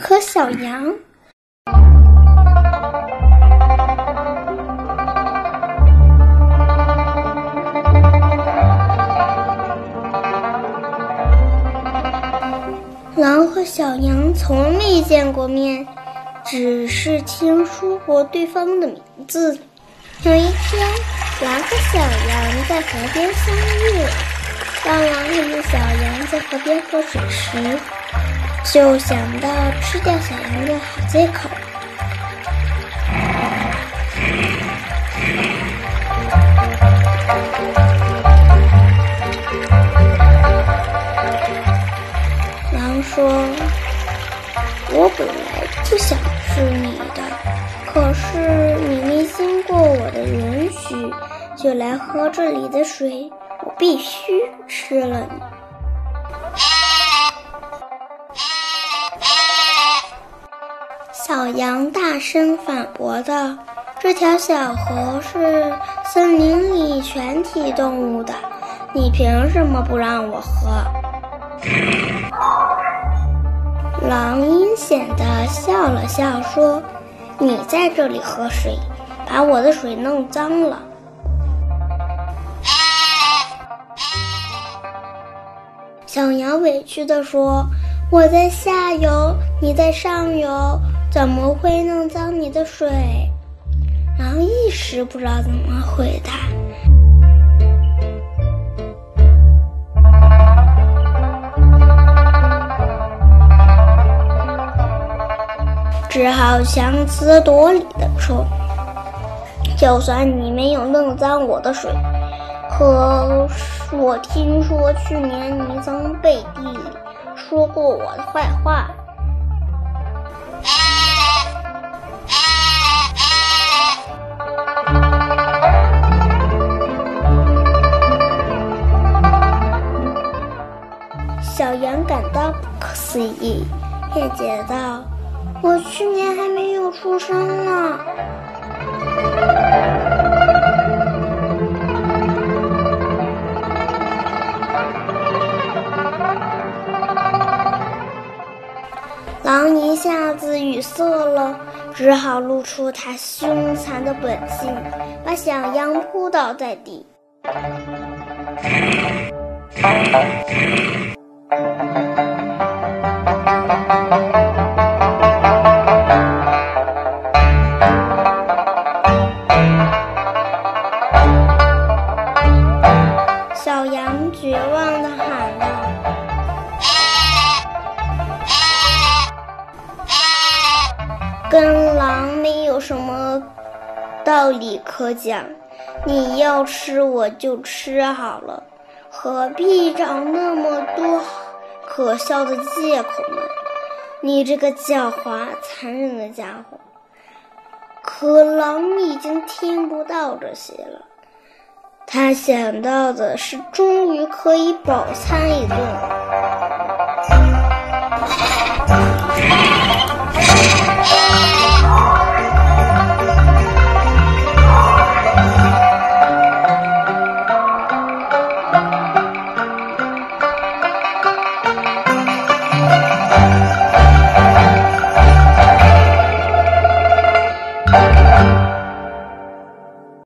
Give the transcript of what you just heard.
和小羊。狼和小羊从没见过面，只是听说过对方的名字。有一天，狼和小羊在河边相遇。当狼看见小羊在河边喝水时，就想到吃掉小羊的好借口。狼说：“我本来就想吃你的，可是你没经过我的允许就来喝这里的水，我必须吃了你。”小羊大声反驳道：“这条小河是森林里全体动物的，你凭什么不让我喝？”狼阴险地笑了笑，说：“你在这里喝水，把我的水弄脏了。”小羊委屈地说：“我在下游，你在上游，怎么会弄脏你的水？”狼一时不知道怎么回答。只好强词夺理的说：“就算你没有弄脏我的水，可我听说去年你曾背地里说过我的坏话。”小羊感到不可思议，辩解道。我去年还没有出生呢。狼一下子语塞了，只好露出他凶残的本性，把小羊扑倒在地。跟狼没有什么道理可讲，你要吃我就吃好了，何必找那么多可笑的借口呢？你这个狡猾残忍的家伙！”可狼已经听不到这些了。他想到的是，终于可以饱餐一顿了。